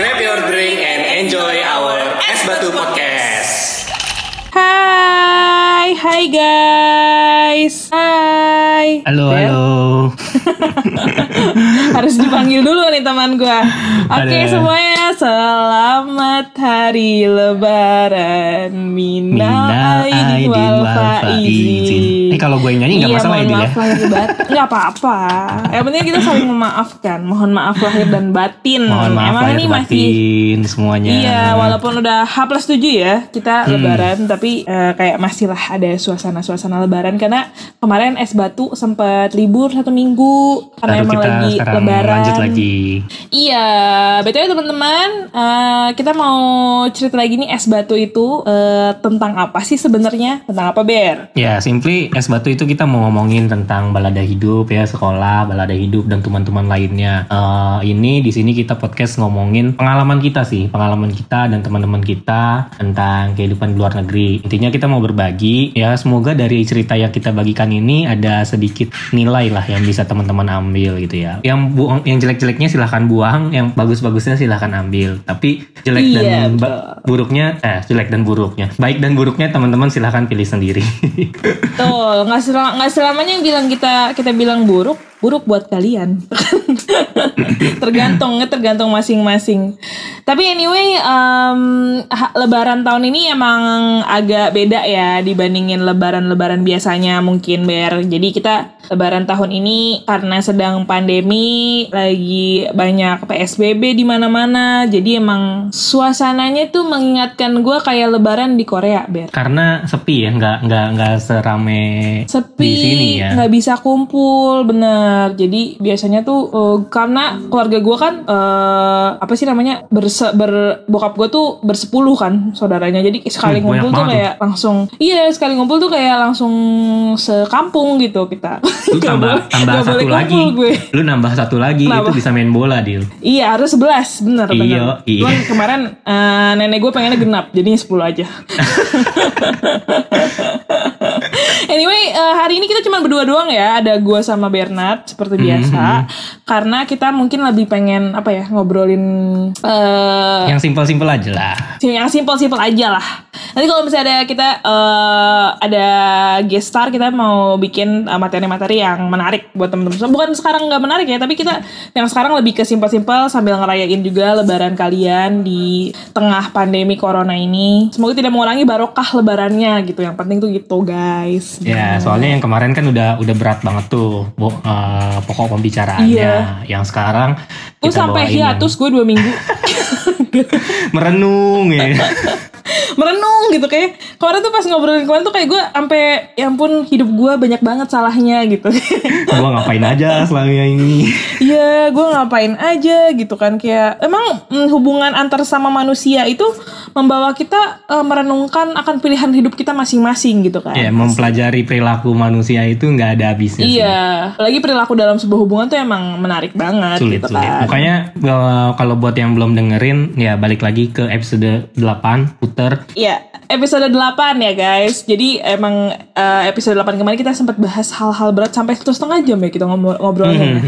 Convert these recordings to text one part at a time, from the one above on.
Grab your drink and enjoy our Es Batu Podcast. Hai, hai guys. Hai. Halo, Ber, halo. Harus dipanggil dulu nih teman gua. Oke Ada. semuanya, selamat hari Lebaran. Minal Minal aidin wal faizin. Eh, kalau gue nyanyi nggak Iya, masalah ya, mohon ya? maaf lahir batin. Nggak apa-apa. Yang penting kita saling memaafkan. Mohon maaf lahir dan batin. Mohon maaf Emang lahir ini masih batin semuanya. Iya, walaupun udah H plus 7 ya kita Hmm. lebaran, tapi eh, kayak masih lah ada suasana-suasana lebaran karena kemarin es batu sempat libur satu minggu karena Baru emang kita lagi sekarang lebaran. lanjut lagi. Iya, btw teman-teman, eh, kita mau cerita lagi nih es batu itu eh, tentang apa sih sebenarnya? Tentang apa Ber? Ya, simply es batu itu kita mau ngomongin tentang balada hidup ya, sekolah, balada hidup dan teman-teman lainnya. Eh, ini di sini kita podcast ngomongin pengalaman kita sih, pengalaman kita dan teman-teman kita tentang kehidupan luar negeri. Intinya kita mau berbagi ya, semoga dari cerita yang kita bagikan ini ada sedikit nilai lah yang bisa teman-teman ambil gitu ya. Yang buang, yang jelek-jeleknya silahkan buang, yang bagus-bagusnya silahkan ambil. Tapi jelek Iya, dan ba- buruknya, eh jelek dan buruknya, baik dan buruknya teman-teman silahkan pilih sendiri. Tuh, nggak selamanya yang bilang kita kita bilang buruk, buruk buat kalian. tergantung, tergantung masing-masing. Tapi anyway, ha- Lebaran tahun ini emang agak beda ya dibandingin Lebaran-Lebaran biasanya mungkin ber. Jadi kita Lebaran tahun ini karena sedang pandemi, lagi banyak PSBB di mana-mana. Jadi emang suasananya tuh mengingatkan gue kayak Lebaran di Korea ber Karena sepi ya, nggak nggak nggak serame sepi di sini ya. nggak bisa kumpul bener jadi biasanya tuh eh, karena keluarga gue kan eh, apa sih namanya berse ber bokap gue tuh bersepuluh kan saudaranya jadi sekali Hmm, ngumpul tuh kayak langsung iya sekali ngumpul tuh kayak langsung sekampung gitu kita Lu tambah boleh- tambah satu lagi. gue Lu nambah satu lagi Kenapa? itu bisa main bola, Dil. Iya harus 11 bener Iya, bener. iya. Cuman kemarin eh, nenek gue pengennya genap jadinya 10 aja. anyway eh, hari ini cuma berdua doang ya. Ada gue sama Bernard seperti Hmm, biasa karena kita mungkin lebih pengen apa ya ngobrolin eh Yang simpel-simpel aja lah. yang simpel-simpel aja lah. Nanti kalau misalnya ada kita eh, ada guest star kita mau bikin eh, materi-materi yang menarik buat temen-temen. semua. Bukan sekarang nggak menarik ya, tapi kita yang sekarang lebih ke simpel-simpel sambil ngerayain juga lebaran kalian di tengah pandemi corona ini. Semoga tidak mengurangi barokah lebarannya gitu. Yang penting tuh gitu guys. Ya, soalnya yang kemarin kan udah udah berat banget tuh bo- eh, pokok pembicaraannya. Iya. Yang sekarang Gue kita sampai hiatus gue dua minggu. merenung ya. merenung gitu kayak kemarin tuh pas ngobrolin kemarin tuh kayak gue sampai ya ampun hidup gue banyak banget salahnya gitu gua ngapain aja selama ini. Iya, gue ngapain aja gitu kan kayak emang mm, hubungan antar sama manusia itu membawa kita eh, merenungkan akan pilihan hidup kita masing-masing gitu kan. Ya, mempelajari perilaku manusia itu nggak ada habisnya sih. Iya, apalagi perilaku dalam sebuah hubungan tuh emang menarik banget sulit gitu sulit. kan. Makanya eh, kalau buat yang belum dengerin ya balik lagi ke episode 8 puter. Iya, episode 8 ya guys. Jadi emang eh, episode 8 kemarin kita sempat bahas hal-hal berat sampai satu setengah jam ya kita ngobrol ngobrolnya.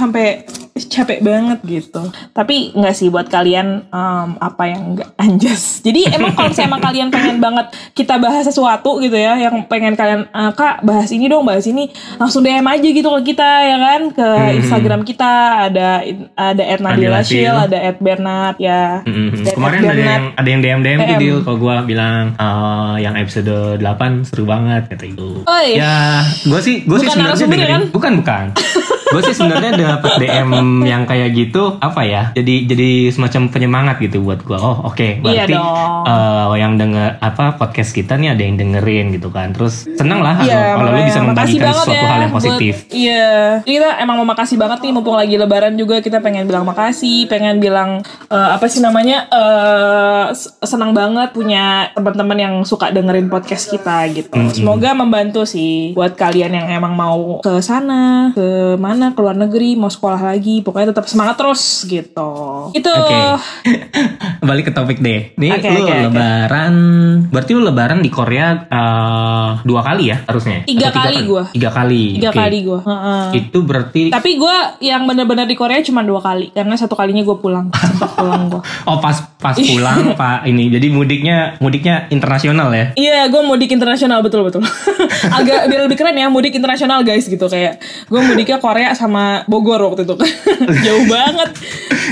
sampai capek banget gitu. Tapi nggak sih buat kalian em, apa yang nggak anjas. Jadi emang kalau misalnya emang kalian pengen banget kita bahas sesuatu gitu ya, yang pengen kalian "Ah, kak bahas ini dong, bahas ini, langsung DM aja gitu ke kita ya kan ke Instagram kita ada ada Nadila @nadila Shil, ada @bernard ya. Dan Kemarin ada yang ada yang DM DM tuh DM. Dil, kalau gue bilang eh, yang episode 8 seru banget kata itu. Oi. Ya, gue sih gue sih sebenarnya ya dengerin kan? bukan bukan. gue sih sebenarnya dapat DM yang kayak gitu apa ya? Jadi jadi semacam penyemangat gitu buat gue. Oh oke, Iya berarti dong. eh, yang denger apa podcast kita nih ada yang dengerin gitu kan. Terus seneng lah Iya, kalau lu bisa membagikan sesuatu ya hal yang buat- positif. iya. Jadi kita emang mau makasih banget nih mumpung lagi lebaran juga kita pengen bilang makasih, pengen bilang eh, apa sih namanya s- senang banget punya teman-teman yang suka dengerin podcast kita gitu. Semoga membantu sih buat kalian yang emang mau ke sana, ke mana ke luar negeri mau sekolah lagi pokoknya tetap semangat terus gitu itu Oke. Balik ke topik deh. Nih Oke, lu oke. lebaran, berarti lu lebaran di Korea eh, dua kali ya harusnya? Tiga Atau kali gua. Tiga kali. tiga oke. kali gue Itu berarti tapi gue yang bener-bener di Korea cuma dua kali karena satu kalinya gue pulang sempat pulang gue oh pas pas pulang Pak ini. Jadi mudiknya mudiknya internasional ya. Iya, gue mudik internasional betul betul. Agak biar lebih keren ya mudik internasional guys gitu kayak gue mudiknya Korea sama Bogor waktu itu jauh banget.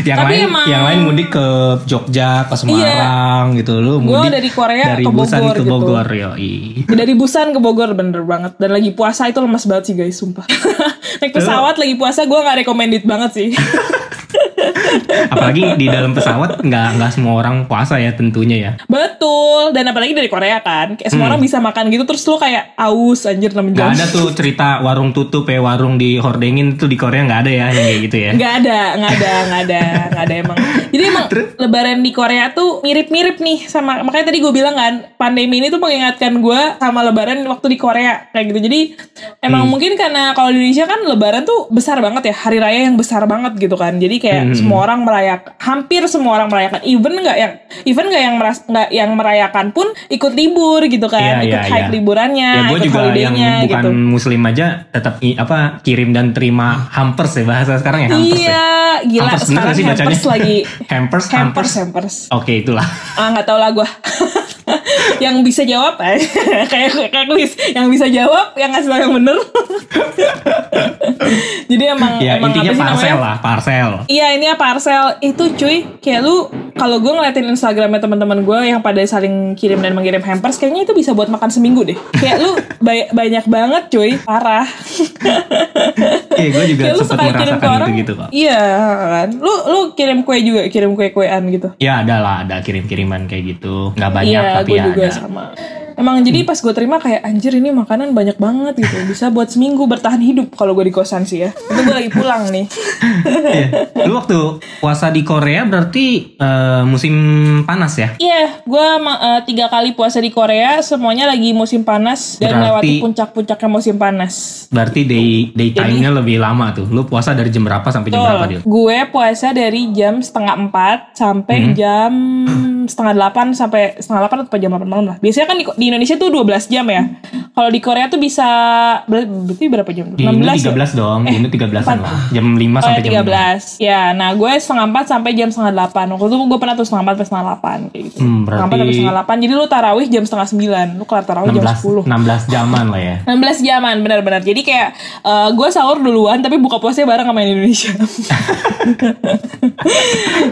Yang Tapi lain emang- yang lain mudik ke Jogja, ke Semarang gitu. Lu Gua mudik dari Korea dari ke Busan Bogor ke gitu. Bogor yoi. Dari Busan ke Bogor bener banget dan lagi puasa itu lemas banget sih guys sumpah. Naik pesawat lagi puasa gue nggak recommended banget sih. Apalagi di dalam pesawat nggak nggak semua orang puasa ya tentunya ya. betul dan apalagi dari Korea kan kayak semua orang bisa makan gitu terus lu kayak aus anjir 6 jam. Gak ada tuh cerita warung tutup ya warung dihordengin tuh di Korea nggak ada ya yang kayak gitu ya. Nggak ada, nggak ada, nggak ada, nggak ada emang. Jadi emang Lebaran di Korea tuh mirip-mirip nih sama makanya tadi gue bilang kan pandemi ini tuh mengingatkan gue sama Lebaran waktu di Korea kayak gitu. Jadi emang Hmm. mungkin karena kalau di Indonesia kan Lebaran tuh besar banget ya hari raya yang besar banget gitu kan. Jadi kayak Hmm. Semua orang merayakan, hampir semua orang merayakan. Even nggak yang even nggak yang meras, nggak yang merayakan pun ikut libur gitu kan, Iya, ikut iya, hike iya. liburannya, ya gue ikut juga yang bukan gitu. muslim aja tetap apa kirim dan terima hampers ya bahasa sekarang ya hampers ya. Iya, gila Hampers, sekarang sih bacanya? hampers lagi Hampers, hampers hampers. hampers. Oke itulah. Ah nggak tahu lah gue. yang bisa jawab eh. kayak kayak kuis yang bisa jawab yang ngasih yang bener. Jadi emang ya emang intinya apa sih parcel namanya? lah parcel. Iya ini ya parcel itu cuy kayak lu kalau gue ngeliatin Instagramnya teman-teman gue yang pada saling kirim dan mengirim hampers kayaknya itu bisa buat makan seminggu deh kayak lu ba- banyak banget cuy parah Iya gue juga kayak lu sempat sekali kirim ke merasakan orang itu gitu kok. iya kan lu lu kirim kue juga kirim kue kuean gitu Ya ada lah ada kirim kiriman kayak gitu nggak banyak iya, gue juga ada. sama. Emang jadi pas gue terima kayak anjir ini makanan banyak banget gitu. Bisa buat seminggu bertahan hidup kalau gue di kosan sih ya. Itu gue lagi pulang nih. Iya. Lu waktu puasa di Korea berarti eh, musim panas ya? Iya, gue ma- eh, tiga kali puasa di Korea, semuanya lagi musim panas dan Berarti- melewati puncak-puncaknya musim panas. Berarti day day time-nya lebih lama tuh. Lu puasa dari jam berapa sampai jam berapa Dil? Gue puasa dari jam setengah empat sampai Hmm. jam setengah delapan sampai setengah delapan atau jam delapan malam lah. Biasanya kan di, di Indonesia tuh 12 jam ya. Kalau di Korea tuh bisa ber- berarti berapa jam? Di Indo 13 ya? dong, di Indo 13-an empat. lah. Jam 5 Oh ya sampai jam 13 Ya nah gue setengah 4 sampai jam setengah 8 Waktu itu gue pernah tuh setengah 4 sampai setengah 8 Kayak gitu Hmm, Setengah 4 sampai berarti- setengah 8 Jadi lu tarawih jam setengah 9 Lu kelar tarawih 6. jam 16 10 16 jaman lah ya. 16 jaman benar-benar Jadi kayak eh, Gue sahur duluan Tapi buka puasanya bareng sama Indonesia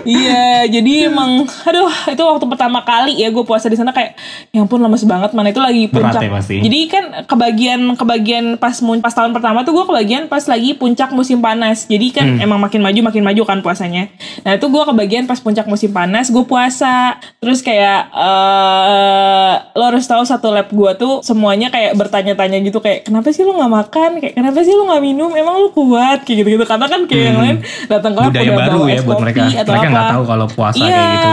Iya Jadi emang Aduh itu waktu pertama kali ya Gue puasa di sana kayak Ya ampun lemes banget Mana itu lagi puncak ya pasti. Jadi kan kebagian Kebagian pas pas tahun pertama tuh gue kebagian pas lagi puncak musim panas Jadi kan Hmm. emang makin maju makin maju kan puasanya Nah itu gue kebagian pas puncak musim panas Gue puasa Terus kayak eh Lo harus tahu satu lab gue tuh Semuanya kayak bertanya-tanya gitu Kayak kenapa sih lo gak makan Kayak kenapa sih lo gak minum Emang lo kuat Kayak gitu-gitu Karena kan kayak yang lain Datang ke lab Hmm. Udah baru ya buat mereka. atau Mereka nggak tahu kalau puasa iya, kayak gitu.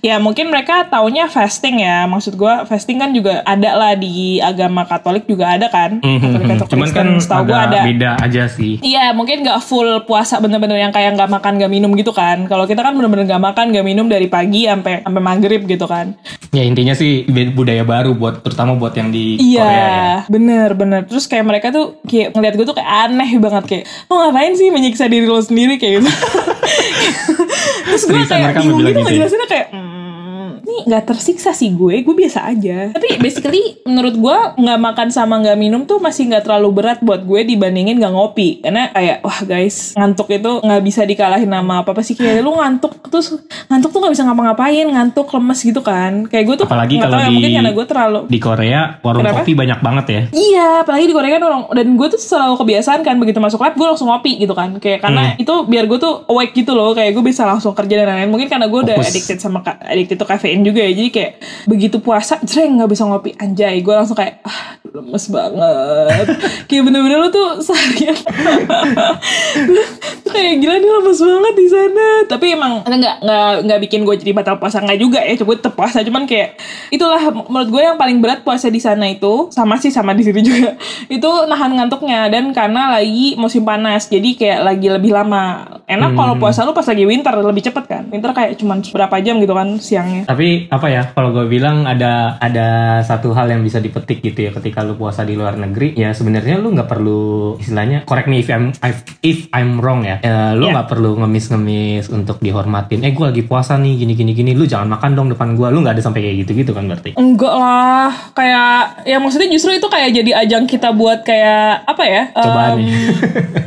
Ya mungkin mereka taunya fasting ya. Maksud gue fasting kan juga ada lah di agama Katolik juga ada kan. Hmm, hmm, Katolik atau Cuman kan Setahu gue ada. beda aja sih. Iya mungkin gak full puasa bener-bener yang kayak gak makan gak minum gitu kan. Kalau kita kan bener-bener gak makan gak minum dari pagi sampai sampai maghrib gitu kan. Ya intinya sih budaya baru buat terutama buat yang di Iya, Korea ya. bener bener. Terus kayak mereka tuh kayak ngeliat gue tuh kayak aneh banget kayak, lo ngapain sih menyiksa diri lo sendiri kayak gitu. Terus gue kayak bingung gitu gitu ya? ngejelasinnya kayak, hmm, ini nggak tersiksa sih gue, gue biasa aja. Tapi basically menurut gue nggak makan sama nggak minum tuh masih nggak terlalu berat buat gue dibandingin nggak ngopi. Karena kayak wah guys ngantuk itu nggak bisa dikalahin nama apa apa sih kayak lu ngantuk terus ngantuk tuh nggak bisa ngapa-ngapain, ngantuk lemes gitu kan. Kayak gue tuh Apalagi kalau tahu ya, di mungkin karena gue terlalu di Korea warung Kenapa? kopi banyak banget ya. Iya, apalagi di Korea kan orang dan gue tuh selalu kebiasaan kan begitu masuk lab gue langsung ngopi gitu kan, kayak karena Hmm. itu biar gue tuh awake gitu loh, kayak gue bisa langsung kerja dan lain-lain. Mungkin karena gue udah Fokus. addicted sama addicted to kafein juga juga ya. Jadi kayak begitu puasa jreng nggak bisa ngopi. Anjay gue langsung kayak ah lemes banget. Kayak bener-bener lu tuh seharian. Kayak gila nih lemes banget di sana. Tapi emang nggak nggak nggak bikin gue jadi batal puasa nggak juga ya. Coba tetap puasa cuman kayak itulah menurut gue yang paling berat puasa di sana itu sama sih sama di sini juga itu nahan ngantuknya. Dan karena lagi musim panas jadi kayak lagi lebih lama enak kalau puasa lu pas lagi winter lebih cepet kan? Winter kayak cuman berapa jam gitu kan siangnya. Tapi apa ya kalau gue bilang ada ada satu hal yang bisa dipetik gitu ya ketika lu puasa di luar negeri ya sebenarnya lu nggak perlu istilahnya correct me if I'm if, if I'm wrong ya, Eh, lu Ya. nggak perlu ngemis-ngemis untuk dihormatin eh gue lagi puasa nih gini gini gini lu jangan makan dong depan gue lu nggak ada sampai kayak gitu gitu kan berarti? Enggak lah, kayak ya maksudnya justru itu kayak jadi ajang kita buat kayak apa ya? Cobaan em, ya.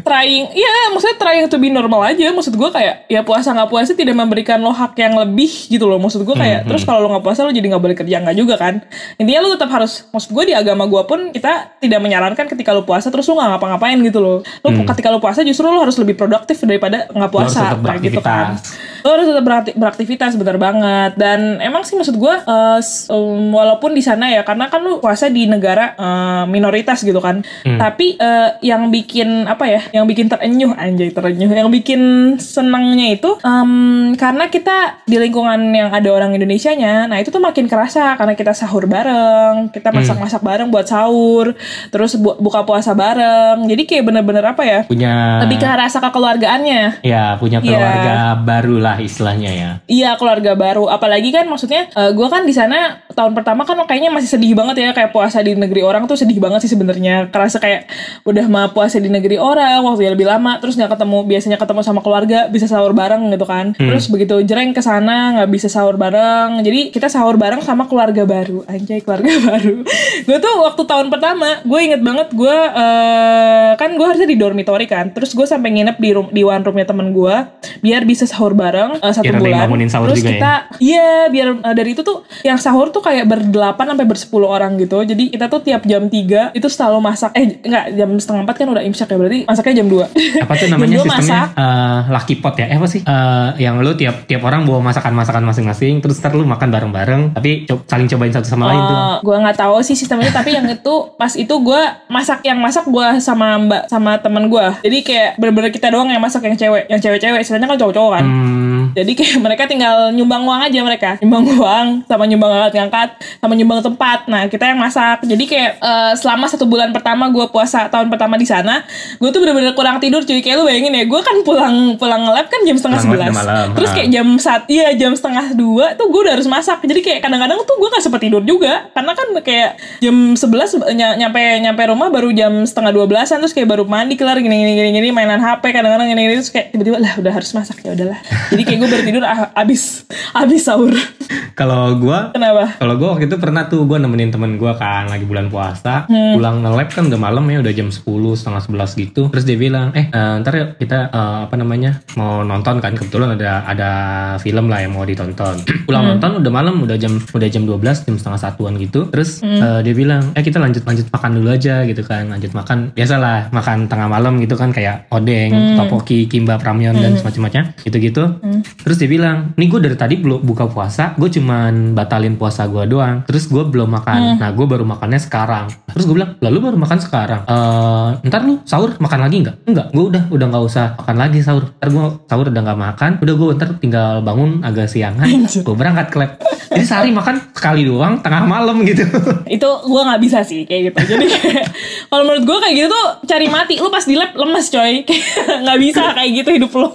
trying, iya maksudnya trying to be normal aja. Maksud gue kayak ya puasa nggak puasa tidak memberikan lo hak yang lebih gitu loh. Maksud gue kayak terus kalau lo nggak puasa lo jadi nggak boleh kerja nggak juga kan? Intinya lo tetap harus. Maksud gue di agama gue pun kita tidak menyarankan ketika lo puasa terus lo nggak ngapa-ngapain gitu loh. Lo ketika lo puasa justru lo harus lebih produktif daripada nggak puasa kayak gitu kan lo harus tetap berakti- beraktivitas bener banget dan emang sih maksud gue s- um, walaupun di sana ya karena kan lu puasa di negara eh, minoritas gitu kan tapi eh, yang bikin apa ya yang bikin terenyuh anjay terenyuh yang bikin senangnya itu em, karena kita di lingkungan yang ada orang Indonesia nya nah itu tuh makin kerasa karena kita sahur bareng kita masak-masak bareng buat sahur terus bu- buka puasa bareng. Jadi kayak bener-bener apa ya? Punya lebih ke rasa kekeluargaannya. Ya punya Iya. keluarga baru lah istilahnya ya. Iya keluarga baru, apalagi kan maksudnya gue kan di sana tahun pertama kan kayaknya masih sedih banget ya kayak puasa di negeri orang tuh sedih banget sih sebenarnya. Kerasa kayak udah mah puasa di negeri orang waktunya lebih lama, terus nggak ketemu biasanya ketemu sama keluarga bisa sahur bareng gitu kan. Terus begitu jreng ke sana nggak bisa sahur bareng, jadi kita sahur bareng sama keluarga baru, anjay keluarga baru. gue tuh waktu tahun pertama gue inget banget gue eh, kan gue harusnya di dormitory kan, terus gue sampai nginep di room, di one roomnya temen gue biar bisa sahur bareng eh, satu Biar bulan. sahur Terus juga ya? kita iya biar uh, dari itu tuh yang sahur tuh kayak berdelapan sampai bersepuluh orang gitu. Jadi kita tuh tiap jam 3 itu selalu masak. Eh enggak jam setengah empat kan udah imsak ya berarti masaknya jam 2 apa tuh namanya jam 2 sistemnya masak. Eh, lucky pot ya eh apa sih Eh, yang lu tiap tiap orang bawa masakan masakan masing-masing terus ntar lu makan bareng-bareng tapi co- saling cobain satu sama lain tuh Eh, gue nggak tahu sih sistemnya tapi yang itu pas itu gue masak yang masak gue sama mbak sama teman gue jadi kayak bener-bener kita doang yang masak yang cewek yang cewek-cewek istilahnya kan cowok-cowok kan hmm, Jadi kayak mereka tinggal nyumbang uang aja mereka. Nyumbang uang, sama nyumbang angkat-ngangkat, sama nyumbang tempat. Nah kita yang masak. Jadi kayak eh, selama satu bulan pertama gue puasa tahun pertama di sana, gue tuh bener-bener kurang tidur cuy. Kayak lu bayangin ya, gue kan pulang pulang nge-lab kan jam setengah Pulang lab sebelas. Terus kayak jam saat iya jam setengah dua tuh gue udah harus masak. Jadi kayak kadang-kadang tuh gue gak sempet tidur juga, karena kan kayak jam 11 ny- nyampe nyampe rumah baru jam setengah dua belasan terus kayak baru mandi kelar gini gini gini, gini mainan HP kadang-kadang gini gini terus kayak tiba-tiba lah udah harus masak ya udahlah. Jadi kayak gue baru tidur ah, abis abis sahur. kalau gua Kenapa? kalau gua waktu itu pernah tuh gua nemenin temen gua kan lagi bulan puasa Hmm. pulang nge-lab kan udah malam ya udah jam 10 setengah 11 gitu terus dia bilang eh eh, ntar yuk kita eh, apa namanya mau nonton kan kebetulan ada ada film lah yang mau ditonton. Pulang Hmm. nonton udah malam udah jam udah jam 12 jam setengah satuan gitu. Terus Hmm. eh, dia bilang eh kita lanjut lanjut makan dulu aja gitu kan. Lanjut makan biasalah makan tengah malam gitu kan kayak odeng Hmm. topoki kimbap ramyeon dan semacam-macamnya gitu-gitu. Terus dia bilang nih gue dari tadi belum buka puasa gue cuman batalin puasa gue doang. Terus gue belum makan. Nah gue baru makannya sekarang. Terus gue bilang lalu baru makan sekarang? Eh ntar lu sahur makan lagi nggak? Enggak gue udah udah nggak usah makan lagi sahur. Ntar gue sahur udah nggak makan udah gue ntar tinggal bangun agak siangan. Gue berangkat ke lab jadi sehari makan sekali doang tengah malam gitu. Itu gue nggak bisa sih kayak gitu. Jadi kalau menurut gue kayak gitu tuh cari mati. Lu pas di lab lemes coy. Kayak nggak bisa kayak gitu hidup lu.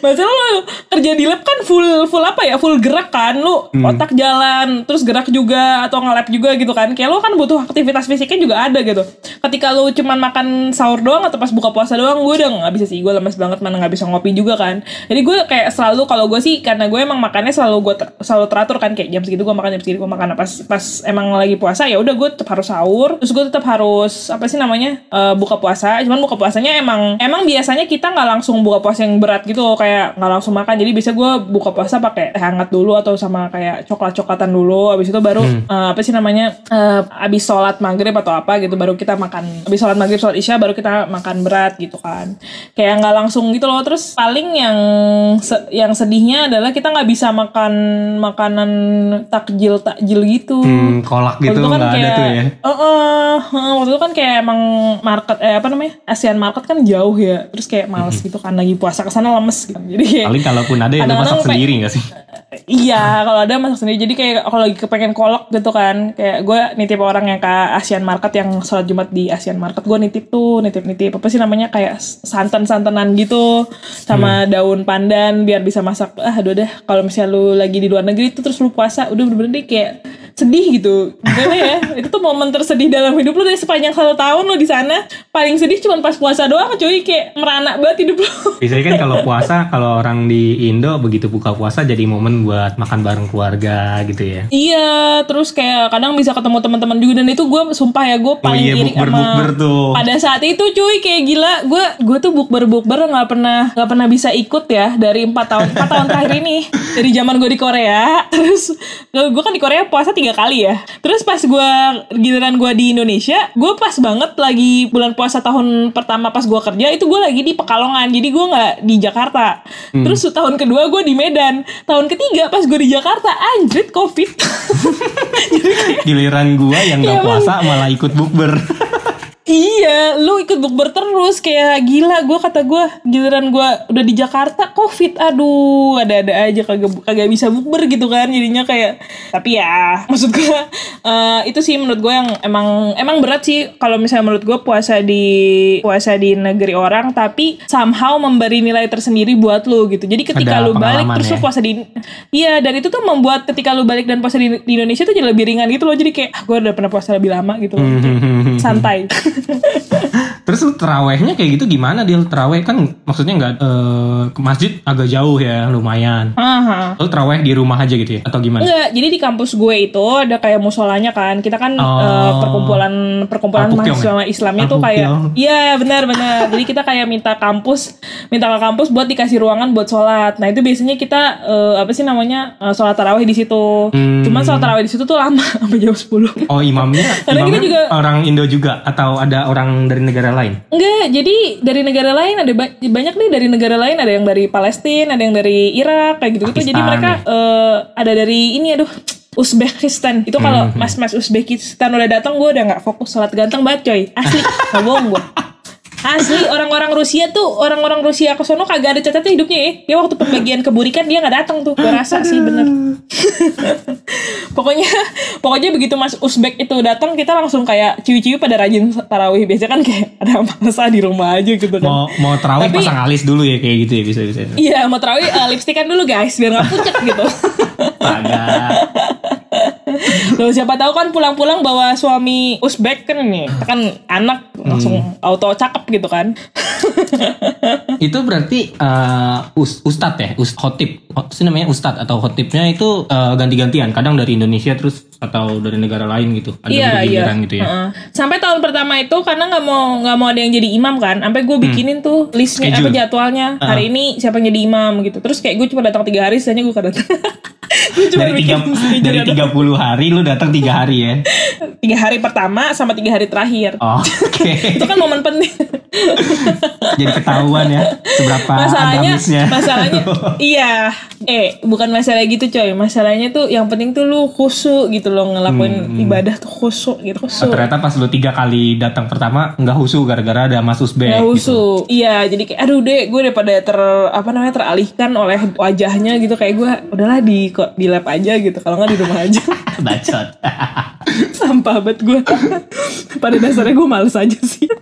Masalah lu kerja di lab kan full full apa ya? Full gerak kan? Lu otak jalan terus gerak juga atau nge-lab juga gitu kan? Kayak lu kan butuh aktivitas fisiknya juga ada gitu. Ketika lu cuman makan sahur doang atau pas buka puasa doang gue udah nggak bisa sih. Gue lemes banget mana nggak bisa ngopi juga kan jadi gue kayak selalu kalau gue sih karena gue emang makannya selalu gue ter- selalu teratur kan kayak jam segitu gue makan jam segitu gue makan Nah, pas pas emang lagi puasa ya udah gue tetap harus sahur terus gue tetap harus apa sih namanya eh, buka puasa cuman buka puasanya emang emang biasanya kita nggak langsung buka puasa yang berat gitu kayak nggak langsung makan. Jadi biasa gue buka puasa pakai teh hangat dulu atau sama kayak coklat-coklatan dulu. Abis itu baru eh, apa sih namanya? eh, abis sholat maghrib atau apa gitu baru kita makan. Abis sholat maghrib sholat isya baru kita makan berat gitu kan. Kayak nggak langsung gitu loh. Terus paling yang se- yang sedihnya adalah kita nggak bisa makan makanan takjil takjil gitu. Hmm, kolak gitu kan ada kayak, tuh ya. Heeh, heeh, waktu itu kan kayak emang market eh apa namanya ASEAN market kan jauh ya, terus kayak males gitu kan lagi puasa ke sana lemes gitu. Jadi kayak Paling kalaupun ada ya lu Kadang-kadang masak sendiri gak sih? iya kalau ada masak sendiri. Jadi kayak kalau lagi kepengen kolak gitu kan, kayak gue nitip orang yang ke ASEAN market yang sholat Jumat di ASEAN market, gue nitip tuh nitip nitip apa sih namanya kayak santan gitu sama daun pandan biar bisa masak. Ah aduh deh kalau misalnya lu lagi di luar negeri itu terus lu puasa udah bener-bener deh kayak sedih gitu gimana ya itu tuh momen tersedih dalam hidup lu dari sepanjang satu tahun lu di sana paling sedih cuma pas puasa doang cuy kayak merana banget hidup lu Biasanya kan kalau puasa, kalau orang di Indo begitu buka puasa jadi momen buat makan bareng keluarga gitu ya. iya terus kayak kadang bisa ketemu teman-teman juga dan itu gue sumpah ya gue paling iya, iri bukber-bukber tuh. pada saat itu cuy kayak gila gue gue tuh bukber bukber nggak pernah nggak pernah bisa ikut ya dari empat tahun empat tahun terakhir ini. Dari zaman gue di Korea terus gue kan di Korea puasa tiga kali ya. Terus pas gue giliran gue di Indonesia gue pas banget lagi bulan puasa tahun pertama pas gue kerja itu gue lagi di Pekalongan. Jadi gue nggak di Jakarta. Terus tahun kedua gue di Medan. Tahun ketiga pas gue di Jakarta anjrit covid. Giliran gua yang Iya, gak puasa malah ikut bukber. Iya, lu ikut bukber terus kayak gila. Gue kata gue giliran gue udah di Jakarta covid, aduh ada-ada aja kagak kagak bisa bukber gitu kan. Jadinya kayak tapi ya maksud gue eh, itu sih menurut gue yang emang emang berat sih kalau misalnya menurut gue puasa di puasa di negeri orang tapi somehow memberi nilai tersendiri buat lu gitu. Jadi ketika Ada lu balik pengalaman terus lu ya. puasa di iya dan itu tuh membuat ketika lu balik dan puasa di, di Indonesia tuh jadi lebih ringan gitu loh. Jadi kayak ah, gue udah pernah puasa lebih lama gitu loh. Santai. Terus lu terawehnya kayak gitu gimana dia teraweh kan maksudnya nggak eh, ke masjid agak jauh ya lumayan. Aha. Lu teraweh di rumah aja gitu ya atau gimana? Enggak, jadi di kampus gue itu ada kayak musolanya kan. Kita kan Oh. eh, perkumpulan perkumpulan Alpukyong mahasiswa Islamnya tuh kayak. Iya, benar benar. jadi kita kayak minta kampus minta ke kampus buat dikasih ruangan buat sholat. Nah, itu biasanya kita eh, apa sih namanya? eh, sholat tarawih di situ. Hmm. Cuman sholat tarawih di situ tuh lama sampai jam 10. Oh imamnya, Karena kita imamnya juga- orang Indo juga atau ada orang dari negara lain? Enggak, jadi dari negara lain ada ba- banyak nih dari negara lain ada yang dari Palestina, ada yang dari Irak kayak gitu-gitu. Jadi mereka eh, ada dari ini aduh Uzbekistan. Itu kalau Hmm, mas-mas Uzbekistan udah datang gue udah nggak fokus sholat ganteng banget coy. Asli nggak bohong gue asli orang-orang Rusia tuh orang-orang Rusia ke sono kagak ada catatnya hidupnya ya. Dia waktu pembagian keburikan dia nggak datang tuh. Gue rasa sih bener. Pokoknya pokoknya begitu mas Uzbek itu datang kita langsung kayak ciwi-ciwi pada rajin tarawih. Biasanya kan kayak ada masa di rumah aja gitu kan. Mau mau terawih Tapi- pasang alis dulu ya kayak gitu ya bisa bisa. Iya mau tarawih eh, lipstikan dulu guys biar nggak pucat gitu. Loh siapa tahu kan pulang-pulang bawa suami Uzbek kan ini kan anak langsung auto cakep gitu kan. itu berarti eh, us, ustad ya, us, khotib, Hot- sih namanya? Ustad atau khotibnya itu eh, ganti-gantian, kadang dari Indonesia terus atau dari negara lain gitu, ada iya iya. bergiliran gitu ya. Heeh. Sampai tahun pertama itu karena nggak mau nggak mau ada yang jadi imam kan, sampai gue bikinin tuh listnya apa Schedule. jadwalnya hari ini siapa yang jadi imam gitu. Terus kayak gue cuma datang tiga hari, sisanya gue cuma Dari tiga dari doang. 30 hari lu datang tiga hari ya. tiga hari pertama sama tiga hari terakhir. Oh, Oke. Itu kan momen penting. Jadi ketahuan ya seberapa masalahnya agamisnya. masalahnya iya eh bukan masalah gitu coy masalahnya tuh yang penting tuh lu khusyuk gitu loh ngelakuin ibadah tuh khusyuk gitu Oh, khusyuk ternyata pas lu tiga kali datang pertama nggak husu gara-gara ada Mas Usbek. Nggak gitu. khusyuk iya jadi kayak aduh deh gue daripada ter apa namanya teralihkan oleh wajahnya gitu kayak gue udahlah di kok di lab aja gitu kalau nggak di rumah aja Bacot. sampah banget gue pada dasarnya gue males aja sih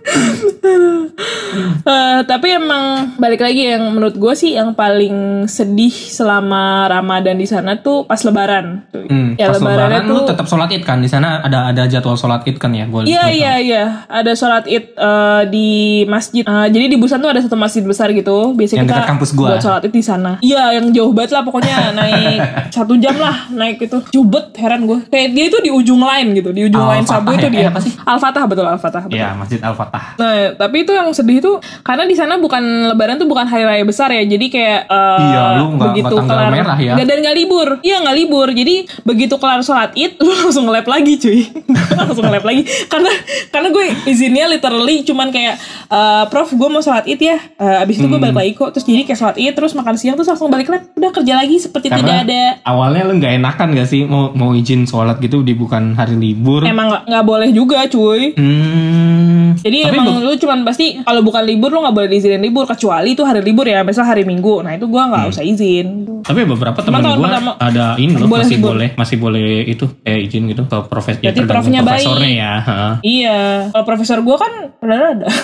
Eh, tapi emang balik lagi yang menurut gue sih yang paling sedih selama Ramadan di sana tuh pas Lebaran. Hmm, ya pas lebaran, lu tuh tetap sholat id kan di sana ada ada jadwal sholat id kan ya? Gua Iya iya iya ada sholat id eh, di masjid. Eh, jadi di Busan tuh ada satu masjid besar gitu. Biasanya Yang kita dekat kampus gua. buat sholat id di sana. Iya yang jauh banget lah pokoknya naik satu jam lah naik itu. Jubet heran kan gue. Kayak dia itu di ujung lain gitu, di ujung lain sabu itu ya? dia. Eh, apa sih? Al-Fatah betul Al-Fatah. betul. Ya, Masjid Al-Fatah. Nah, tapi itu yang sedih itu karena di sana bukan lebaran tuh bukan hari raya besar ya. Jadi kayak eh, Iya, lu nggak- begitu tanggal kelar merah ya. Nggak- dan nggak libur. Iya, nggak libur. Jadi begitu kelar sholat Id lu langsung nge-lab lagi, cuy. langsung nge-lab lagi karena karena gue izinnya literally cuman kayak eh, Prof, gue mau sholat Id ya. Eh, abis itu gue Hmm. balik lagi kok. Terus jadi kayak sholat Id terus makan siang terus langsung balik lab. Udah kerja lagi seperti tidak ada. awalnya lu nggak enakan gak sih mau mau izin sholat gitu di bukan hari libur? Emang nggak boleh juga, cuy. Hmm. Jadi Tapi emang lu cuman pasti kalau bukan libur lu nggak boleh diizinin libur kecuali itu hari libur ya, misal hari Minggu. Nah itu gua nggak usah izin. tapi beberapa teman gua pertama- ada ini loh Boleh masih libur. boleh masih boleh itu kayak izin gitu ke profes ya profnya baik. profesornya ya. ha. Iya, kalau profesor gua kan udah ada.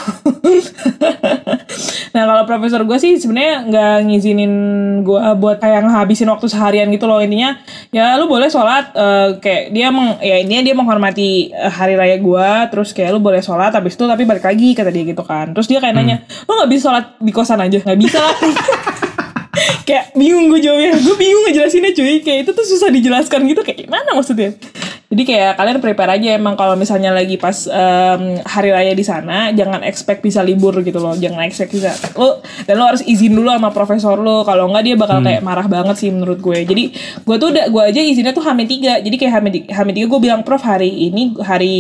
nah kalau profesor gua sih sebenarnya nggak ngizinin gua buat kayak ngabisin waktu seharian gitu loh intinya. Ya lu boleh sholat eh, kayak dia meng, ya intinya dia menghormati eh, hari raya gua terus kayak lu boleh sholat habis itu tapi balik lagi kata dia gitu kan. Terus dia kayak nanya, lu nggak bisa sholat di kosan aja? Nggak bisa lah. kayak bingung gue jawabnya gue bingung ngejelasinnya cuy kayak itu tuh susah dijelaskan gitu kayak gimana maksudnya jadi kayak kalian prepare aja emang kalau misalnya lagi pas em, hari raya di sana jangan expect bisa libur gitu loh jangan expect bisa lo dan lo harus izin dulu sama profesor lo kalau nggak dia bakal kayak marah banget sih menurut gue. Jadi gue tuh udah gue aja izinnya tuh hamin tiga jadi kayak hamin tiga, hamin tiga gue bilang prof hari ini hari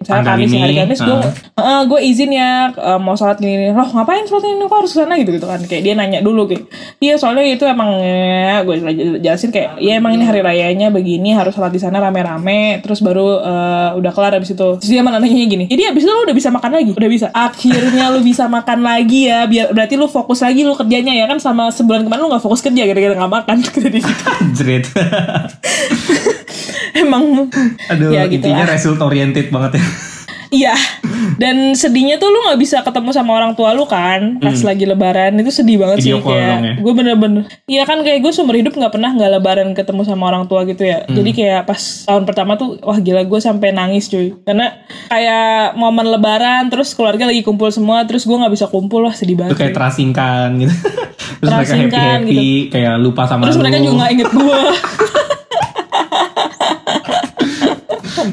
misalnya kamis ya, ini, hari kamis gue ah. "Eh, gue izin ya eh, mau sholat gini, loh ngapain sholat ini kok harus ke sana gitu gitu kan kayak dia nanya dulu kayak iya soalnya itu emang eh, gue jelasin kayak ya emang ini hari rayanya begini harus sholat di sana rame-rame terus baru eh, udah kelar habis itu terus dia malah nanya gini jadi habis itu lu udah bisa makan lagi udah bisa akhirnya lu bisa makan lagi ya biar berarti lu fokus lagi lu kerjanya ya kan sama sebulan kemarin lu nggak fokus kerja gara-gara nggak makan dia gitu. Anjrit. emang Aduh, ya gitu intinya lah. result oriented banget ya. Iya. Dan sedihnya tuh lu nggak bisa ketemu sama orang tua lu kan pas lagi lebaran itu sedih banget Video sih kayak ya. gue bener-bener iya kan kayak gue seumur hidup nggak pernah nggak lebaran ketemu sama orang tua gitu ya Hmm. jadi kayak pas tahun pertama tuh wah gila gue sampai nangis cuy karena kayak momen lebaran terus keluarga lagi kumpul semua terus gue nggak bisa kumpul wah sedih Itu banget kayak cuy. terasingkan gitu. Terus mereka Terasingkan happy-happy, kayak lupa sama terus lu. mereka juga nggak inget gue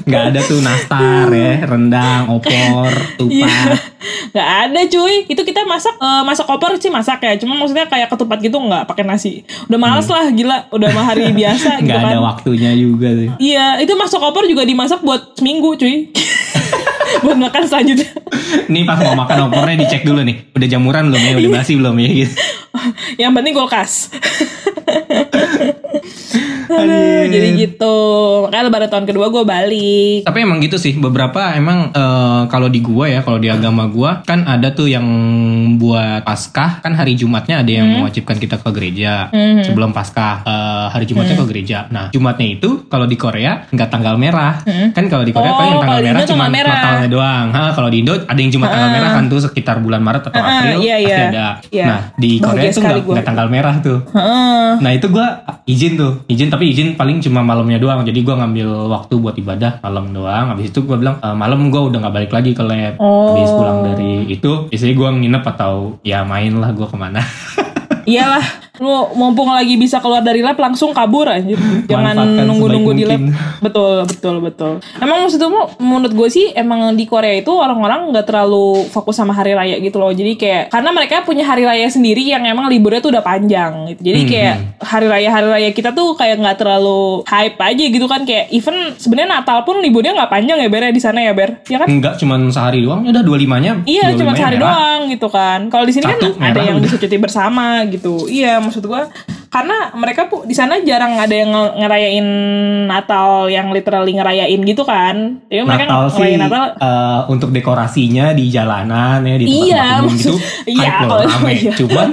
Nggak ada tuh nastar ya, rendang, opor, Iya. tupat. nggak ada cuy itu kita masak eh, masak koper sih masak ya cuma maksudnya kayak ketupat gitu nggak pakai nasi udah males lah gila udah mah hari biasa gitu Hmm. Nggak kan ada waktunya juga sih. Iya, itu masak koper juga dimasak buat seminggu, cuy. buat makan selanjutnya. Nih pas mau makan opornya dicek dulu nih. Udah jamuran belum ya? Udah Iya. basi belum ya? Gitu. Yang penting kulkas. Aduh, jadi gitu. Makanya lebaran tahun kedua gue balik. Tapi emang gitu sih. Beberapa emang eh, kalau di gua ya, kalau di agama gua kan ada tuh yang buat Paskah kan hari Jumatnya ada yang Hmm. mewajibkan kita ke gereja sebelum Paskah. Eh, hari Jumatnya Hmm. ke gereja. Nah Jumatnya itu kalau di Korea nggak tanggal merah. Kan kalau di Korea Oh, paling tanggal merah cuma merah. Natalnya doang. Ha, kalau di Indo ada yang Jumat tanggal merah kan tuh sekitar bulan Maret atau Ah, April iya, pasti iya. ada. Iya. Nah di Korea Bahagia itu nggak tanggal merah tuh. Heeh. Nah itu gue izin tuh, izin tapi izin paling cuma malamnya doang. Jadi gue ngambil waktu buat ibadah malam doang. Habis itu gue bilang "E, malam gue udah nggak balik lagi ke lab. Oh. Habis pulang dari itu, biasanya gue nginep atau ya main lah gue ke mana. Iyalah, lu mumpung lagi bisa keluar dari lab langsung kabur aja. Jangan nunggu-nunggu di lab. Betul, betul, betul. Emang maksudnya menurut gue sih emang di Korea itu orang-orang nggak terlalu fokus sama hari raya gitu loh. Jadi kayak karena mereka punya hari raya sendiri yang emang liburnya tuh udah panjang gitu. Jadi Hmm, kayak hari raya hari raya kita tuh kayak nggak terlalu hype aja gitu kan kayak even sebenarnya Natal pun liburnya nggak panjang ya Ber ya di sana ya Ber. Ya kan? Enggak cuman sehari doang, ya udah 25-nya. Iya, 25-nya cuma sehari merah. doang gitu kan. Kalau di sini kan ada yang udah. bisa cuti bersama gitu. Iya, maksud gua karena mereka pu- di sana jarang ada yang nge- ngerayain Natal yang literally ngerayain gitu kan. Jadi mereka Natal sih ngerayain Natal eh, untuk dekorasinya di jalanan ya di tempat Iya, umum gitu iya, kalau- rame. iya. Cuman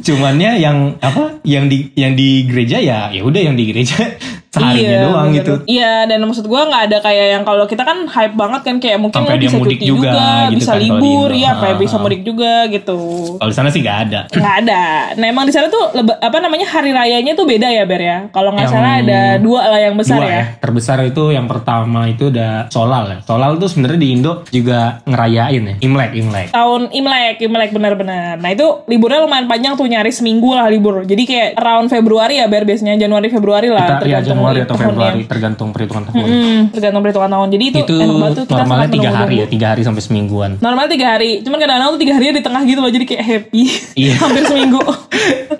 cumannya yang apa yang di yang di gereja ya ya udah yang di gereja seharinya iya, doang bener. gitu. Iya, dan maksud gua nggak ada kayak yang kalau kita kan hype banget kan kayak mungkin Sampai lo bisa mudik cuti juga juga, gitu bisa kan libur, ya, kayak Ah, bisa ah. mudik juga gitu. Kalau di sana sih nggak ada. nggak ada. Nah emang di sana tuh leba- apa namanya hari rayanya tuh beda ya Ber ya. Kalau nggak salah ada dua lah yang besar Dua ya. ya. Terbesar itu yang pertama itu udah Solal ya. Solal tuh sebenarnya di Indo juga ngerayain ya. Imlek, Imlek. tahun Imlek, Imlek benar-benar. Nah itu liburnya lumayan panjang tuh nyaris seminggu lah libur. Jadi kayak around Februari ya Ber biasanya Januari Februari lah Kita ya tergantung Januari atau. Februari tergantung perhitungan tahun. Hmm, tergantung perhitungan tahun. Jadi itu, Itu enak banget tuh. Kita normalnya tiga hari ya, tiga hari sampai semingguan. Normal tiga hari, cuman kadang-kadang tuh tiga hari di tengah gitu loh, jadi kayak happy. Iya. Hampir seminggu.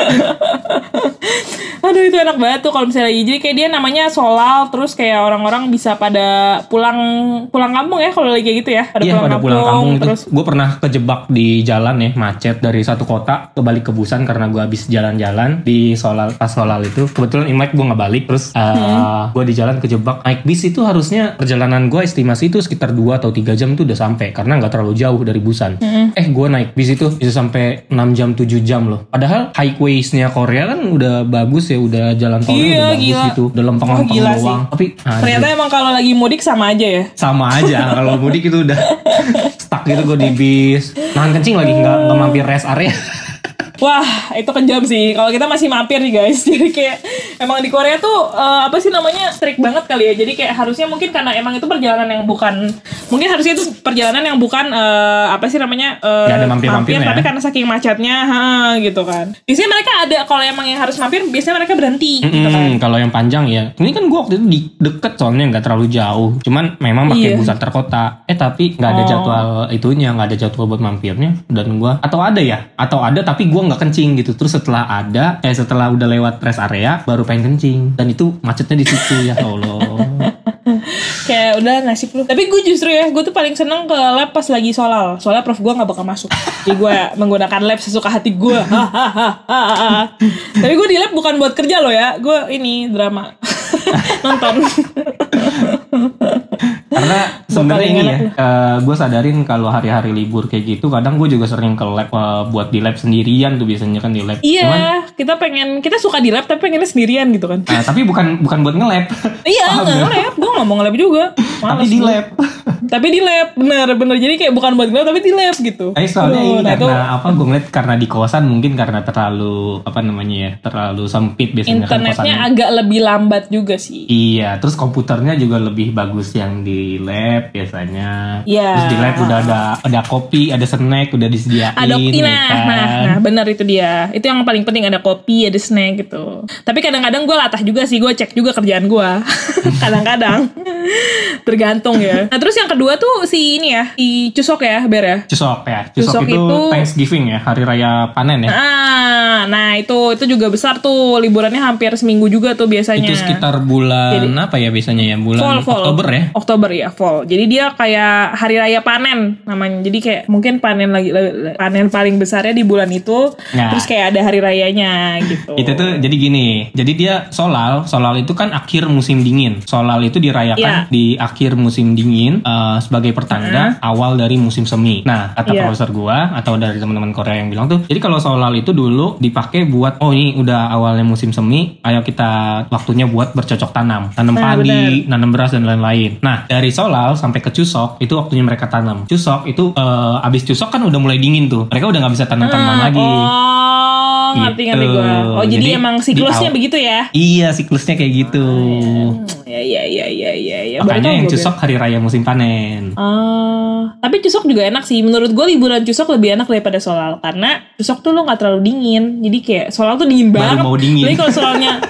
Enak banget tuh kalau misalnya lagi. Jadi kayak dia namanya solal, terus kayak orang-orang bisa pada pulang pulang kampung ya kalau lagi kayak gitu ya. Pada Iya pada pulang kampung terus gue pernah kejebak di jalan ya macet dari satu kota ke balik ke Busan karena gue habis jalan-jalan di Solal pas Solal itu kebetulan Imlek gue nggak balik terus uh, Hmm. gue di jalan kejebak naik bis itu harusnya perjalanan gue estimasi itu sekitar 2 atau 3 jam itu udah sampai karena nggak terlalu jauh dari Busan Hmm. eh gue naik bis itu bisa sampai 6 jam 7 jam loh padahal highwaysnya Korea kan udah bagus ya udah jalan tolnya Iya, udah bagus gila. gitu udah Oh, lempeng-lempeng gila sih. doang tapi ternyata emang kalau lagi mudik sama aja ya. sama aja kalau mudik itu udah stuck gitu gue di bis nahan kencing lagi nggak mampir rest area Wah, itu kejam sih. Kalau kita masih mampir nih guys. Jadi kayak emang di Korea tuh eh, apa sih namanya strict banget kali ya. Jadi kayak harusnya mungkin karena emang itu perjalanan yang bukan mungkin harusnya itu perjalanan yang bukan eh, apa sih namanya Nggak ada mampir-mampirnya tapi ya. karena saking macetnya, ha, gitu kan. Biasanya mereka ada kalau emang yang harus mampir, biasanya mereka berhenti gitu kan. Kalau yang panjang ya ini kan gue waktu itu di deket soalnya nggak terlalu jauh cuman memang pakai Iya. bus antar kota eh tapi nggak ada Oh. jadwal itunya nggak ada jadwal buat mampirnya dan gue atau ada ya atau ada tapi gue nggak kencing gitu terus setelah ada eh setelah udah lewat rest area baru pengen kencing dan itu macetnya di situ ya Allah Kayak udah nasib lu. Tapi gue justru ya, gue tuh paling seneng ke lab pas lagi solal. Soalnya prof gue gak bakal masuk. Jadi gue menggunakan lab sesuka hati gue. Tapi gue di lab bukan buat kerja loh ya. Gue ini drama. Nonton. Karena sebenarnya ini ya, gue sadarin kalau hari-hari libur kayak gitu, kadang gue juga sering ke lab eh, buat di lab sendirian tuh biasanya kan di lab. Cuman, iya, kita pengen, kita suka di lab tapi pengennya sendirian gitu kan. eh, tapi bukan bukan buat nge-lab. Iya, ya? nge-lab. Gue gak mau nge-lab juga. tapi Males di gua. lab. Tapi di lab, bener, bener. Jadi kayak bukan buat nge-lab tapi di lab gitu. Eh soalnya Aduh, ini nah itu karena apa gue ngeliat karena di kosan mungkin karena terlalu apa namanya ya terlalu sempit biasanya kan internetnya kosannya. agak lebih lambat juga sih. Iya, terus komputernya juga lebih bagus yang di lab biasanya. Iya. Terus di lab udah ada ada kopi, ada snack, udah disediain. ada ya nah, kan? nah, nah, benar itu dia. Itu yang paling penting ada kopi, ada snack gitu. Tapi kadang-kadang gue latah juga sih, gue cek juga kerjaan gue. kadang-kadang, tergantung ya. Nah terus yang kedua tuh si ini ya, si Cusok ya, Ber ya. Cusok ya, cusok, Cusok itu, itu- Thanksgiving ya, hari raya panen ya. Ah, nah itu itu juga besar tuh liburannya hampir seminggu juga tuh biasanya. Itu sekitar bulan apa ya biasanya ya? Bulan fall, fall. Oktober ya. Oktober ya, fall. Jadi dia kayak hari raya panen namanya. Jadi kayak mungkin panen lagi panen paling besarnya di bulan itu. Nah. Terus kayak ada hari rayanya gitu. Itu tuh jadi gini, jadi dia solal, solal itu kan akhir musim dingin. Solal itu dirayakan Iya. di akhir musim dingin eh, sebagai pertanda awal dari musim semi. Nah, kata Iya. profesor gua atau dari teman-teman Korea yang bilang tuh, jadi kalau solal itu dulu dipakai buat oh ini udah awalnya musim semi, ayo kita waktunya buat bercocok tanam, tanam Nah, padi, nanam beras dan lain-lain. Nah, dari solal sampai ke cusok itu waktunya mereka tanam. Cusok itu eh, abis cusok kan udah mulai dingin tuh. Mereka udah nggak bisa tanam tanaman Ah, lagi. Oh, ngerti ngerti Gitu. gue. Oh, jadi, Jadi, emang siklusnya begitu ya? Iya, siklusnya kayak gitu. Hmm, Ya ya ya ya ya ya. Baru Makanya yang cusok hari raya musim panen. Ah, tapi cusok juga enak sih. Menurut gue liburan cusok lebih enak daripada solal karena cusok tuh lo nggak terlalu dingin. Jadi kayak solal tuh dingin Baru banget. mau dingin. Apalagi kalau solalnya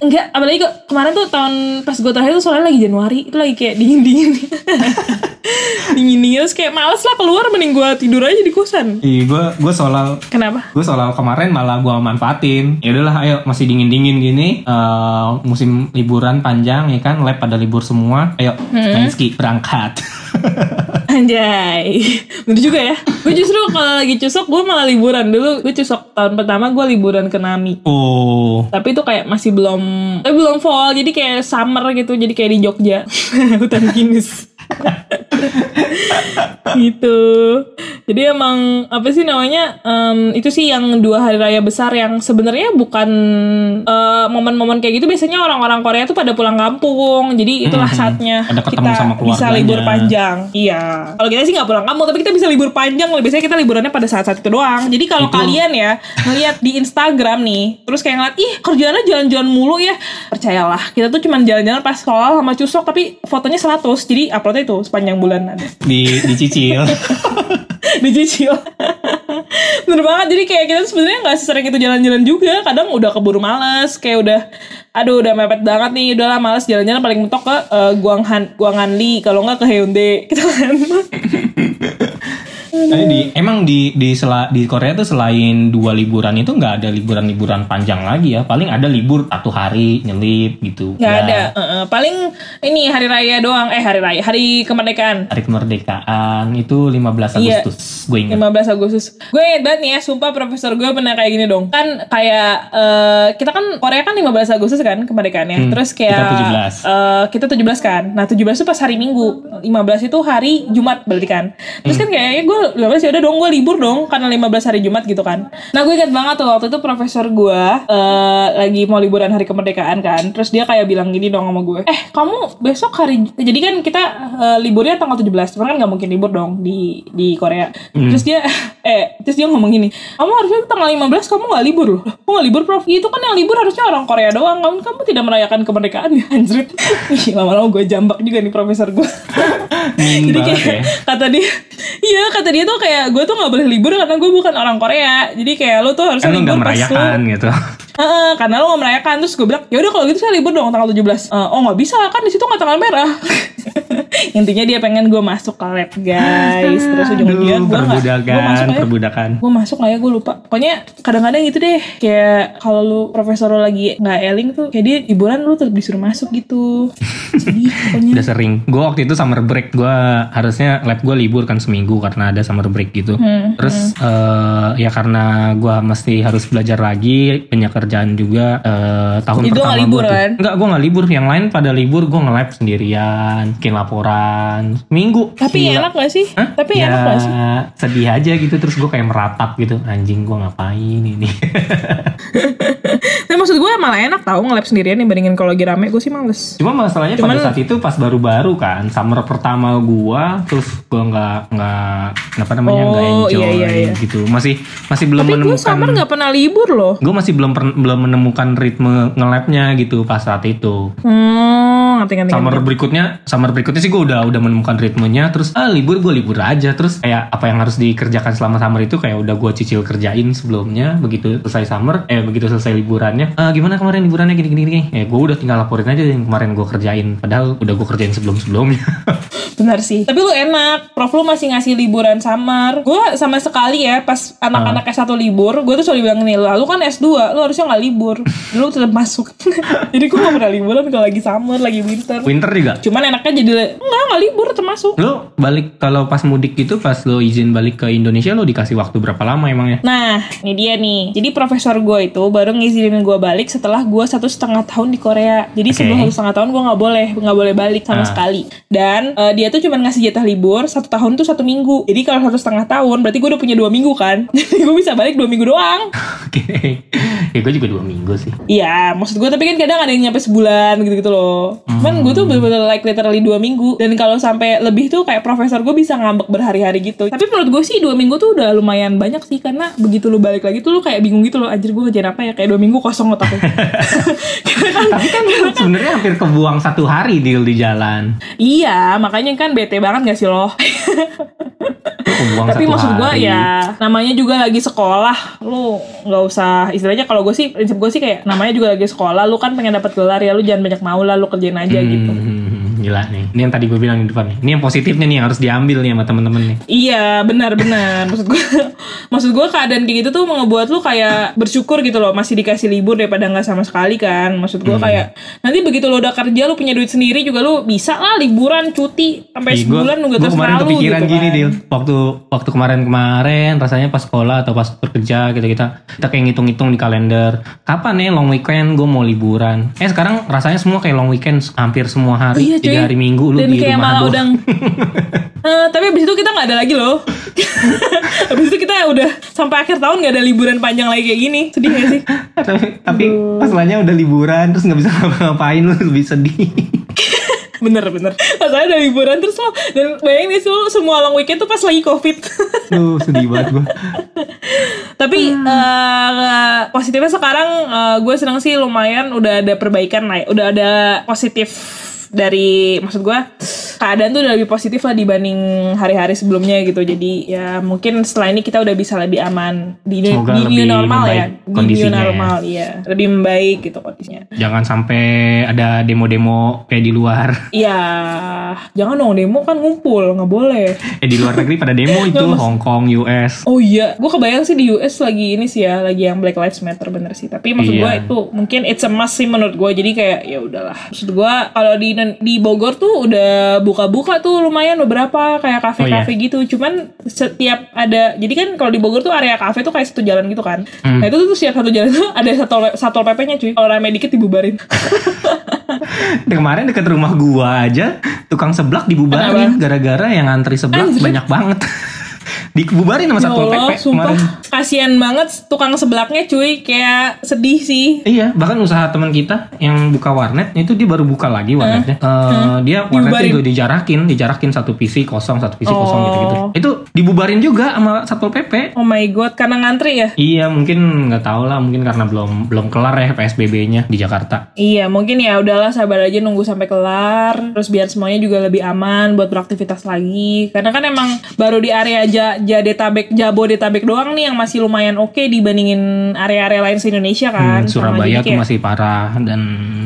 Enggak, apalagi kok kemarin tuh tahun pas gue terakhir tuh soalnya lagi Januari itu lagi kayak dingin dingin, dingin dingin terus kayak males lah keluar mending gue tidur aja di kosan. Iya, gue gue soal Kenapa? gue soal kemarin malah gue manfaatin. Ya udahlah, ayo masih dingin dingin gini, eh, musim liburan panjang ya kan, lab pada libur semua. Ayo Hmm. main ski berangkat. Anjay, bener juga ya. Gue justru kalau lagi cusok gue malah liburan dulu. Gue cusok tahun pertama gue liburan ke Nami. oh, Tapi itu kayak masih belum, tapi belum fall. Jadi kayak summer gitu. Jadi kayak di Jogja, hutan pinus. Gitu. Jadi emang apa sih namanya? em, itu sih yang dua hari raya besar yang sebenarnya bukan eh, momen-momen kayak gitu. Biasanya orang-orang Korea tuh pada pulang kampung. Jadi itulah Mhm. saatnya Ada kita sama bisa libur panjang. Iya. Kalau kita sih nggak pulang kampung, tapi kita bisa libur panjang. Biasanya kita liburannya pada saat-saat itu doang. Jadi kalau kalian ya ngeliat di Instagram nih, terus kayak ngeliat ih kerjaannya jalan-jalan mulu ya, percayalah kita tuh cuma jalan-jalan pas sekolah sama cusok, tapi fotonya 100 jadi uploadnya itu sepanjang bulan ada. Di dicicil. dicicil. Bener banget jadi kayak kita sebenarnya nggak sesering itu jalan-jalan juga. Kadang udah keburu males kayak udah aduh udah mepet banget nih. Udahlah males jalan-jalan. Paling mentok ke uh, Guanghan Guanghanli kalau nggak ke Hyundai. Gitu kan Tapi di emang di di sela, di Korea tuh selain dua liburan itu nggak ada liburan-liburan panjang lagi ya. Paling ada libur satu hari nyelip gitu. nggak Ya, ada Uh-uh. paling ini hari raya doang eh hari raya hari kemerdekaan Hari kemerdekaan itu 15 Iya. Agustus. Gue ingat. 15 Agustus. Gue inget banget nih ya, sumpah profesor gue pernah kayak gini dong. Kan kayak eh, kita kan Korea kan 15 Agustus kan kemerdekaannya. Terus kayak kita 17. eh, kita 17 kan. Nah, 17 itu pas hari Minggu. 15 itu hari Jumat berarti kan. Terus kan kayaknya gue 15 ya udah dong gue libur dong karena 15 hari Jumat gitu kan. Nah, gue inget banget tuh waktu itu profesor gue eh, lagi mau liburan hari kemerdekaan kan. Terus dia kayak bilang gini dong sama gue. Eh, kamu besok hari jadi kan kita eh, liburnya tanggal 17. Cuman kan nggak mungkin libur dong di di Korea. Terus dia eh terus dia ngomong gini, "Kamu harusnya tanggal 15 kamu nggak libur loh." "Loh, Kok nggak libur, Prof? Itu kan yang libur harusnya orang Korea doang. Kamu kamu tidak merayakan kemerdekaan ya, anjrit. Ih, lama-lama gue jambak juga nih profesor gue. Jadi kayak ya. kata dia, iya kata dia tuh kayak gue tuh nggak boleh libur karena gue bukan orang Korea. Jadi kayak lu tuh harusnya Kan libur nggak pas lu merayakan gitu. Heeh, karena lo gak merayakan terus gue bilang ya udah kalau gitu saya libur dong tanggal 17 Eh, oh nggak bisa kan di situ nggak tanggal merah intinya dia pengen gue masuk ke lab guys terus ujung-ujungnya gue nggak gue perbudakan, masuk aja perbudakan. gue masuk lah ya gue lupa pokoknya kadang-kadang gitu deh kayak kalau lu profesor lo lagi nggak eling tuh kayak dia liburan lu tetap disuruh masuk gitu sedih pokoknya Udah sering. Gue waktu itu summer break. Gue harusnya lab gue libur kan seminggu karena ada summer break gitu. Hmm, Terus eh, ya karena gue mesti harus belajar lagi banyak kerjaan juga eh, tahun Jadi lu pertama libur, tuh. kan? Enggak, gue nggak libur. Yang lain pada libur gue nge-lab sendirian, bikin laporan minggu. tapi Gila. enak gak sih Hah? tapi ya, enak gak sih sedih aja gitu terus gue kayak meratap gitu anjing gue ngapain ini tapi maksud gue malah enak tau nge-lab sendirian dibandingin kalau lagi rame gue sih males Cuma masalahnya Cuman- pada saat itu pas baru-baru kan summer pertama gua terus gua nggak nggak apa namanya nggak Oh, enjoy iya, iya, iya. gitu masih masih belum tapi gue menemukan summer gak pernah libur loh gue masih belum belum menemukan ritme nge-labnya gitu pas saat itu Hmm, ngerti ngerti. summer ngerti. berikutnya summer berikutnya sih gue udah udah menemukan ritmenya terus ah libur gue libur aja terus kayak apa yang harus dikerjakan selama summer itu kayak udah gue cicil kerjain sebelumnya begitu selesai summer eh begitu selesai liburannya "Ah, gimana kemarin liburannya gini gini gini eh gue udah tinggal laporin aja yang kemarin gue kerjain padahal udah gue kerjain sebelum sebelumnya Benar sih. Tapi lu enak, prof lu masih ngasih liburan summer. Gue sama sekali ya pas anak-anak Ah. S1 libur, gue tuh selalu bilang nih, lu kan S2, lu harusnya nggak libur. Lu tetap masuk. jadi gue gak pernah liburan kalau lagi summer, lagi winter. winter juga Cuman enaknya jadi enggak nggak libur termasuk. lo balik kalau pas mudik gitu pas lo izin balik ke Indonesia lo dikasih waktu berapa lama emangnya Nah, ini dia nih. Jadi profesor gue itu baru ngizinin gue balik setelah gue satu setengah tahun di Korea. Jadi Oke. sebelum satu setengah tahun gue nggak boleh nggak boleh balik sama Ah. sekali. Dan eh, dia tuh cuma ngasih jatah libur satu tahun tuh satu minggu. Jadi kalau satu setengah tahun berarti gue udah punya dua minggu kan. Jadi gue bisa balik dua minggu doang. oke ya gue juga dua minggu sih Iya, maksud gue tapi kan kadang ada yang nyampe sebulan gitu-gitu loh. Cuman gue tuh bener-bener like literally dua minggu. Dan kalau sampai lebih tuh kayak profesor gue bisa ngambek berhari-hari gitu. Tapi menurut gue sih dua minggu tuh udah lumayan banyak sih. Karena begitu lu balik lagi tuh lu kayak bingung gitu loh. Anjir gue ngejar apa ya. Kayak dua minggu kosong otaknya. tapi kan lo sebenarnya hampir kebuang satu hari deal di jalan iya, makanya kan bete banget gak sih lo? lo kebuang Tapi maksud gue ya namanya juga lagi sekolah, lu nggak usah istilahnya kalau gue sih prinsip gue sih kayak namanya juga lagi sekolah, lu kan pengen dapat gelar ya lu jangan banyak mau lah, lu kerjain aja gitu. Hmm, gila nih. Ini yang tadi gue bilang di depan nih. Ini yang positifnya nih yang harus diambil nih sama temen-temen nih. Iya benar-benar maksud gue maksud gue keadaan kayak gitu tuh ngebuat lu kayak bersyukur gitu loh. Masih dikasih libur daripada nggak sama sekali kan. Maksud gue kayak nanti begitu lo udah kerja lu punya duit sendiri juga lu bisa lah liburan cuti sampai Ih, gua- sebulan lu gak gua kemarin terserah lu kepikiran gitu gini kan. Dil. Waktu waktu kemarin-kemarin rasanya pas sekolah atau pas bekerja gitu kita kita kayak ngitung-ngitung di kalender. Kapan nih long weekend gue mau liburan? Eh sekarang rasanya semua kayak long weekend hampir semua hari. Iya, cuy. Tiga hari minggu lu Dan di kayak rumah malah udah Eh, tapi abis itu kita nggak ada lagi loh. Abis itu kita udah sampai akhir tahun nggak ada liburan panjang lagi kayak gini. Sedih gak sih? Tapi, tapi masalahnya udah liburan terus nggak bisa ngapa-ngapain lu lebih sedih. Bener bener. Masalahnya udah liburan terus lo dan bayangin nih lu semua long weekend tuh pas lagi covid. Duh sedih banget gue Tapi eh, positifnya sekarang gue seneng sih lumayan udah ada perbaikan ya. udah ada positif dari maksud gue keadaan tuh udah lebih positif lah dibanding hari-hari sebelumnya gitu jadi ya mungkin setelah ini kita udah bisa lebih aman di, Semoga di new lebih normal ya di new kondisinya ya. normal iya lebih membaik gitu kondisinya Jangan sampai ada demo-demo kayak di luar. Iya, jangan dong demo kan ngumpul, nggak boleh. Eh di luar negeri pada demo itu Hong Kong, US. Oh iya, gue kebayang sih di US lagi ini sih ya, lagi yang Black Lives Matter bener sih. Tapi maksud gue Iya. itu mungkin it's a must sih menurut gue. Jadi kayak ya udahlah. Maksud gue kalau di di Bogor tuh udah buka-buka tuh lumayan beberapa kayak kafe-kafe gitu. Cuman setiap ada, jadi kan kalau di Bogor tuh area kafe tuh kayak satu jalan gitu kan. Nah itu tuh setiap satu jalan tuh ada satu satpol pp-nya cuy. Kalau rame dikit dibubarin. Kemarin deket rumah gua aja tukang seblak dibubarin gara-gara yang ngantri seblak Anjir. banyak banget. Dibubarin sama Ya Satpol PP kemarin. kasihan banget tukang sebelaknya cuy kayak sedih sih Iya, bahkan usaha teman kita yang buka warnet itu dia baru buka lagi warnetnya. Eh, Dia warnetnya juga dijarakin, dijarakin satu PC kosong, satu PC kosong Oh. gitu-gitu. Itu dibubarin juga sama Satpol PP. oh my god karena ngantri ya Iya, mungkin nggak tahu lah, mungkin karena belum belum kelar ya PSBB-nya di Jakarta. Iya mungkin ya udahlah sabar aja nunggu sampai kelar terus biar semuanya juga lebih aman buat beraktivitas lagi karena kan emang baru di area Ja- Jadetabek Jabodetabek doang nih yang masih lumayan oke dibandingin area-area lain se Indonesia kan. Hmm, Surabaya tuh kayak masih parah dan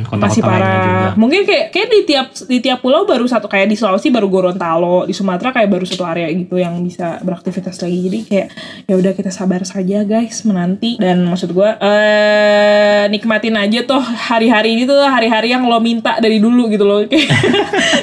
masih kota-kota lainnya juga. mungkin kayak kayak di tiap di tiap pulau baru satu kayak di Sulawesi baru Gorontalo di Sumatera kayak baru satu area gitu yang bisa beraktivitas lagi. Jadi kayak ya udah kita sabar saja guys menanti. Dan maksud gua eh nikmatin aja tuh hari-hari ini tuh hari-hari yang lo minta dari dulu gitu loh. Kayak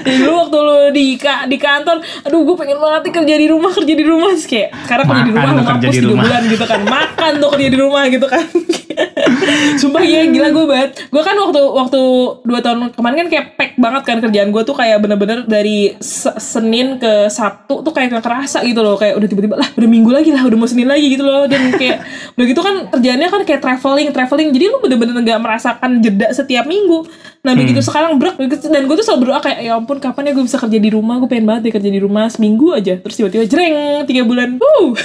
dari dulu waktu lo di di kantor aduh gue pengen banget kerja di rumah kerja di rumah Terus kayak sekarang kerja di rumah kerja di rumah. bulan gitu kan. Makan tuh kerja di rumah gitu kan. Sumpah ya gila gue banget. Gue kan waktu waktu dua tahun kemarin kan kayak pack banget kan kerjaan gue tuh kayak bener-bener dari Se- Senin ke Sabtu tuh kayak gak kerasa gitu loh. Kayak udah tiba-tiba lah udah minggu lagi lah udah mau Senin lagi gitu loh. Dan kayak udah gitu kan kerjaannya kan kayak traveling traveling. Jadi lu bener-bener gak merasakan jeda setiap minggu Nah begitu sekarang brek dan gue tuh selalu berdoa kayak ya ampun kapan ya gue bisa kerja di rumah gue pengen banget deh kerja di rumah seminggu aja terus tiba-tiba jreng tiga bulan Wuh.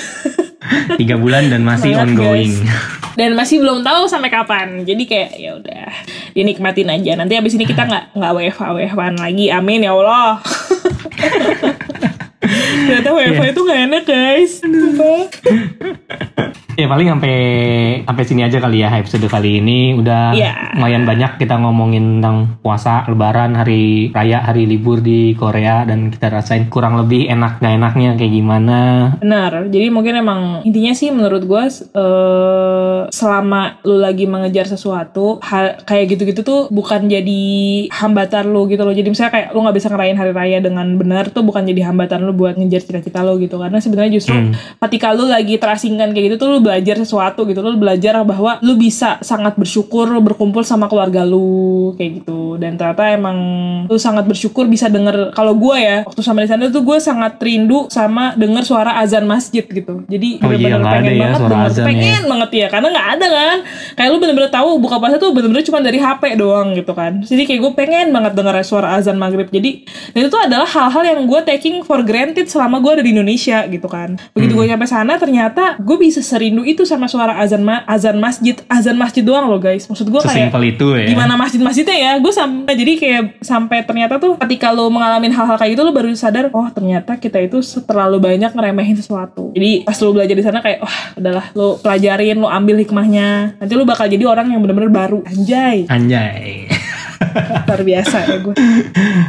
Tiga bulan dan masih Semangat, ongoing. guys. dan masih belum tahu sampai kapan jadi kayak ya udah dinikmatin aja nanti abis ini kita nggak nggak WFH WFH lagi amin ya Allah ternyata WFH Iya. itu nggak enak guys. Ya paling sampai sampai sini aja kali ya episode kali ini udah Iya. lumayan banyak kita ngomongin tentang puasa, lebaran, hari raya, hari libur di Korea dan kita rasain kurang lebih enak gak enaknya kayak gimana. benar jadi mungkin emang intinya sih menurut gue eh, selama lu lagi mengejar sesuatu hal kayak gitu-gitu tuh bukan jadi hambatan lu gitu loh jadi misalnya kayak lu nggak bisa ngerayain hari raya dengan benar tuh bukan jadi hambatan lu buat ngejar cita-cita lu gitu karena sebenarnya justru Hmm. ketika lu lagi terasingkan kayak gitu tuh lu belajar sesuatu gitu lu belajar bahwa lu bisa sangat bersyukur berkumpul sama keluarga lu kayak gitu dan ternyata emang lu sangat bersyukur bisa denger kalau gue ya waktu sama di sana tuh gue sangat rindu sama denger suara azan masjid gitu jadi Oh iya, bener-bener ada pengen ya banget suara denger. azan ya. pengen banget ya karena nggak ada kan kayak lu bener-bener tahu buka puasa tuh bener-bener cuma dari HP doang gitu kan jadi kayak gue pengen banget denger suara azan maghrib jadi dan itu tuh adalah hal-hal yang gue taking for granted selama gue ada di Indonesia gitu kan begitu Hmm. gue nyampe sana ternyata gue bisa serindu itu sama suara azan ma- azan masjid azan masjid doang loh guys. Maksud gue kayak itu ya. gimana masjid-masjidnya ya? Gue sampai jadi kayak sampai ternyata tuh ketika lo mengalami hal-hal kayak gitu lo baru sadar oh ternyata kita itu terlalu banyak ngeremehin sesuatu. Jadi pas lo belajar di sana kayak wah adalah lo pelajarin lo ambil hikmahnya. Nanti lo bakal jadi orang yang bener-bener baru. Anjay. Anjay. Luar biasa ya gue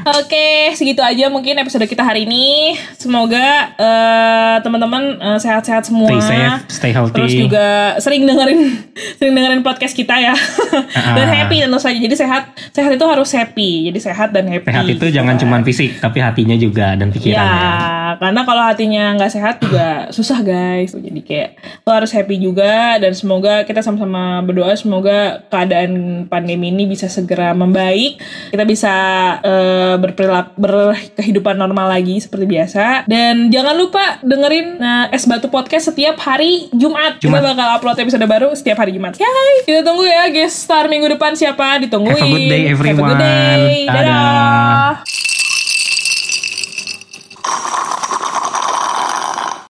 oke segitu aja mungkin episode kita hari ini semoga eh, teman-teman eh, sehat-sehat semua Stay safe, stay healthy. terus juga sering dengerin sering dengerin podcast kita ya dan happy tentu saja jadi sehat sehat itu harus happy jadi sehat dan happy Sehat itu jangan kan. cuma fisik, tapi hatinya juga dan Ya, pikirannya. karena kalau hatinya nggak sehat juga susah guys. Jadi kayak lo harus happy juga dan semoga kita sama-sama berdoa semoga keadaan pandemi ini bisa segera membaik. Kita bisa eh, berperilaku berkehidupan normal lagi seperti biasa. Dan jangan lupa dengerin nah, Es Batu Podcast setiap hari Jumat. Kita Jumat. bakal upload episode baru setiap hari Jumat. Yay! Kita tunggu ya guest star minggu depan siapa ditungguin. Have a good day, Have a good everyone. day. Dadah. Dadah.